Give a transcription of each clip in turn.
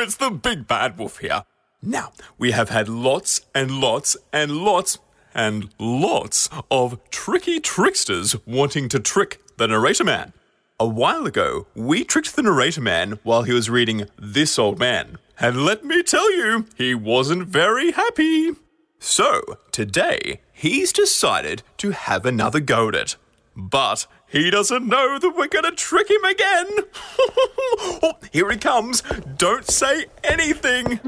it's the big bad wolf here. Now, we have had lots and lots and lots and lots of tricky tricksters wanting to trick the narrator man. A while ago, we tricked the narrator man while he was reading This Old Man. And let me tell you, he wasn't very happy. So, today, he's decided to have another go at it. But he doesn't know that we're gonna trick him again. oh, here he comes. Don't say anything.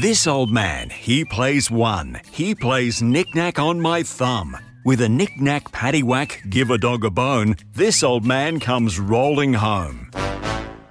This old man, he plays one. He plays knick-knack on my thumb. With a knick-knack paddywhack, give a dog a bone, this old man comes rolling home.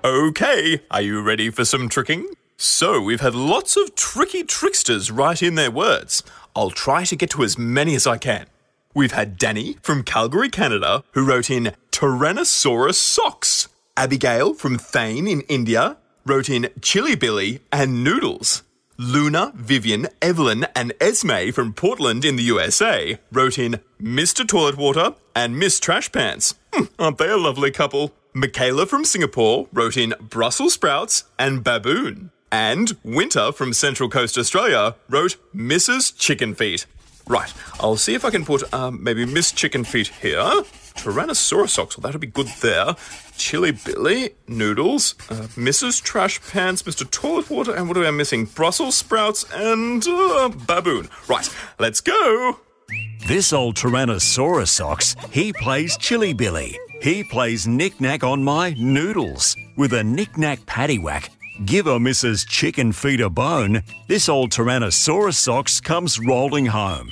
Okay, are you ready for some tricking? So, we've had lots of tricky tricksters write in their words. I'll try to get to as many as I can. We've had Danny from Calgary, Canada, who wrote in Tyrannosaurus socks. Abigail from Thane in India wrote in Chili Billy and Noodles. Luna, Vivian, Evelyn, and Esme from Portland in the USA wrote in Mr. Toilet Water and Miss Trash Pants. Hmm, aren't they a lovely couple? Michaela from Singapore wrote in Brussels sprouts and baboon. And Winter from Central Coast Australia wrote Mrs. Chicken Feet. Right, I'll see if I can put um, maybe Miss Chicken Feet here. Tyrannosaurus well, that'll be good there. Chili Billy, noodles, uh, Mrs. Trash Pants, Mr. Toilet Water, and what are we missing? Brussels sprouts and uh, baboon. Right, let's go. This old Tyrannosaurus socks, he plays Chili Billy. He plays knick-knack on my noodles. With a knick-knack paddywhack, give a Mrs. Chicken Feet a bone, this old Tyrannosaurus socks comes rolling home.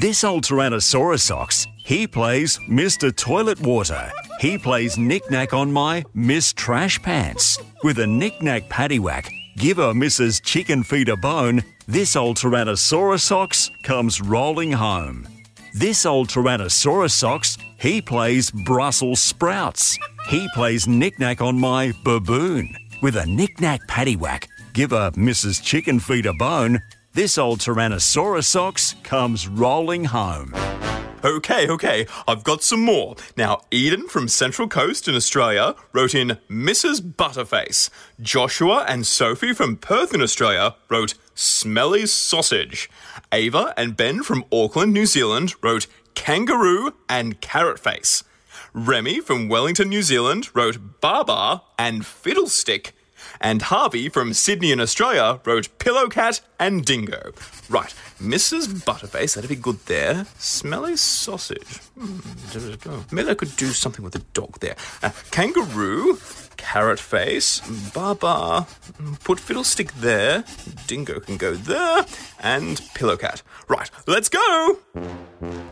This old Tyrannosaurus socks, he plays Mr. Toilet Water. He plays knick-knack on my Miss Trash Pants. With a knick-knack paddywhack, give a Mrs. Chicken Feet a bone, this old Tyrannosaurus socks comes rolling home. This old Tyrannosaurus he plays Brussels sprouts. He plays knick-knack on my baboon. With a knick-knack paddywhack, give a Mrs. Chicken Feet a bone, this old Tyrannosaurus socks comes rolling home. Okay, okay, I've got some more. Now, Eden from Central Coast in Australia wrote in Mrs. Butterface. Joshua and Sophie from Perth in Australia wrote Smelly Sausage. Ava and Ben from Auckland, New Zealand wrote Kangaroo and Carrot Face. Remy from Wellington, New Zealand wrote Baba and Fiddlestick. And Harvey from Sydney in Australia wrote Pillow Cat and Dingo. Right, Mrs. Butterface, that'd be good there. Smelly sausage. Hmm, maybe I could do something with a dog there. Uh, kangaroo, carrot face, Baba, put Fiddlestick there, Dingo can go there, and Pillow Cat. Right, let's go!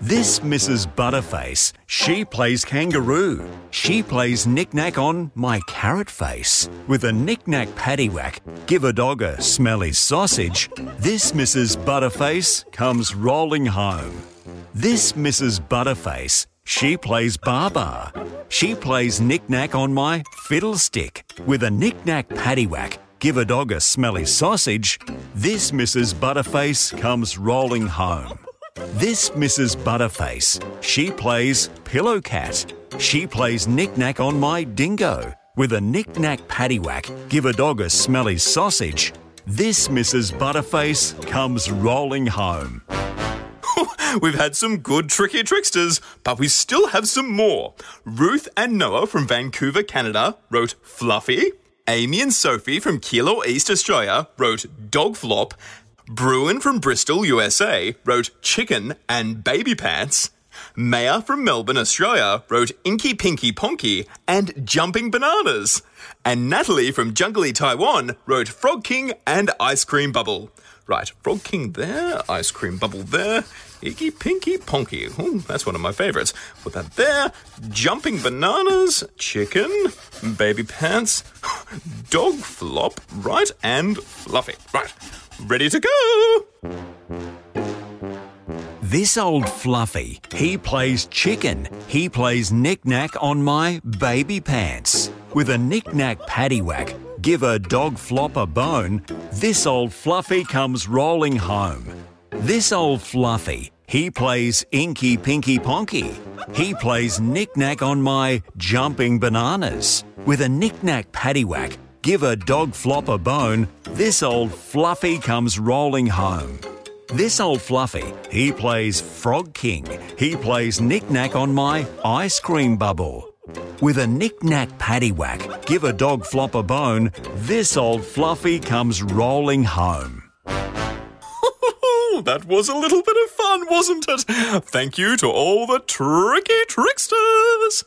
This Mrs. Butterface, she plays kangaroo. She plays knick-knack on my carrot face. With a knick-knack paddywhack, give a dog a smelly sausage, this Mrs. Butterface comes rolling home. This Mrs. Butterface, she plays Baba. She plays knick-knack on my fiddlestick. With a knick-knack paddywhack, give a dog a smelly sausage, this Mrs. Butterface comes rolling home. This Mrs. Butterface, she plays Pillow Cat. She plays knick-knack on my dingo. With a knick-knack paddywhack, give a dog a smelly sausage, this Mrs. Butterface comes rolling home. We've had some good tricky tricksters, but we still have some more. Ruth and Noah from Vancouver, Canada wrote Fluffy. Amy and Sophie from Keilor East Australia wrote Dog Flop. Bruin from Bristol, USA wrote Chicken and Baby Pants. Maya from Melbourne, Australia wrote Inky Pinky Ponky and Jumping Bananas. And Natalie from Zhongli, Taiwan wrote Frog King and Ice Cream Bubble. Right, Frog King there, Ice Cream Bubble there, Inky Pinky Ponky. Ooh, that's one of my favorites. Put that there. Jumping Bananas, Chicken, Baby Pants, Dog Flop, right, and Fluffy. Right. Ready to go! This old Fluffy, he plays chicken. He plays knick-knack on my baby pants. With a knick-knack paddywhack, give a dog flop a bone, this old Fluffy comes rolling home. This old Fluffy, he plays Inky Pinky Ponky. He plays knick-knack on my jumping bananas. With a knick-knack paddywhack, give a dog flop a bone, this old Fluffy comes rolling home. This old Fluffy, he plays Frog King. He plays knick-knack on my ice cream bubble. With a knick-knack paddywhack, give a dog flop a bone, this old Fluffy comes rolling home. that was a little bit of fun, wasn't it? Thank you to all the tricky tricksters.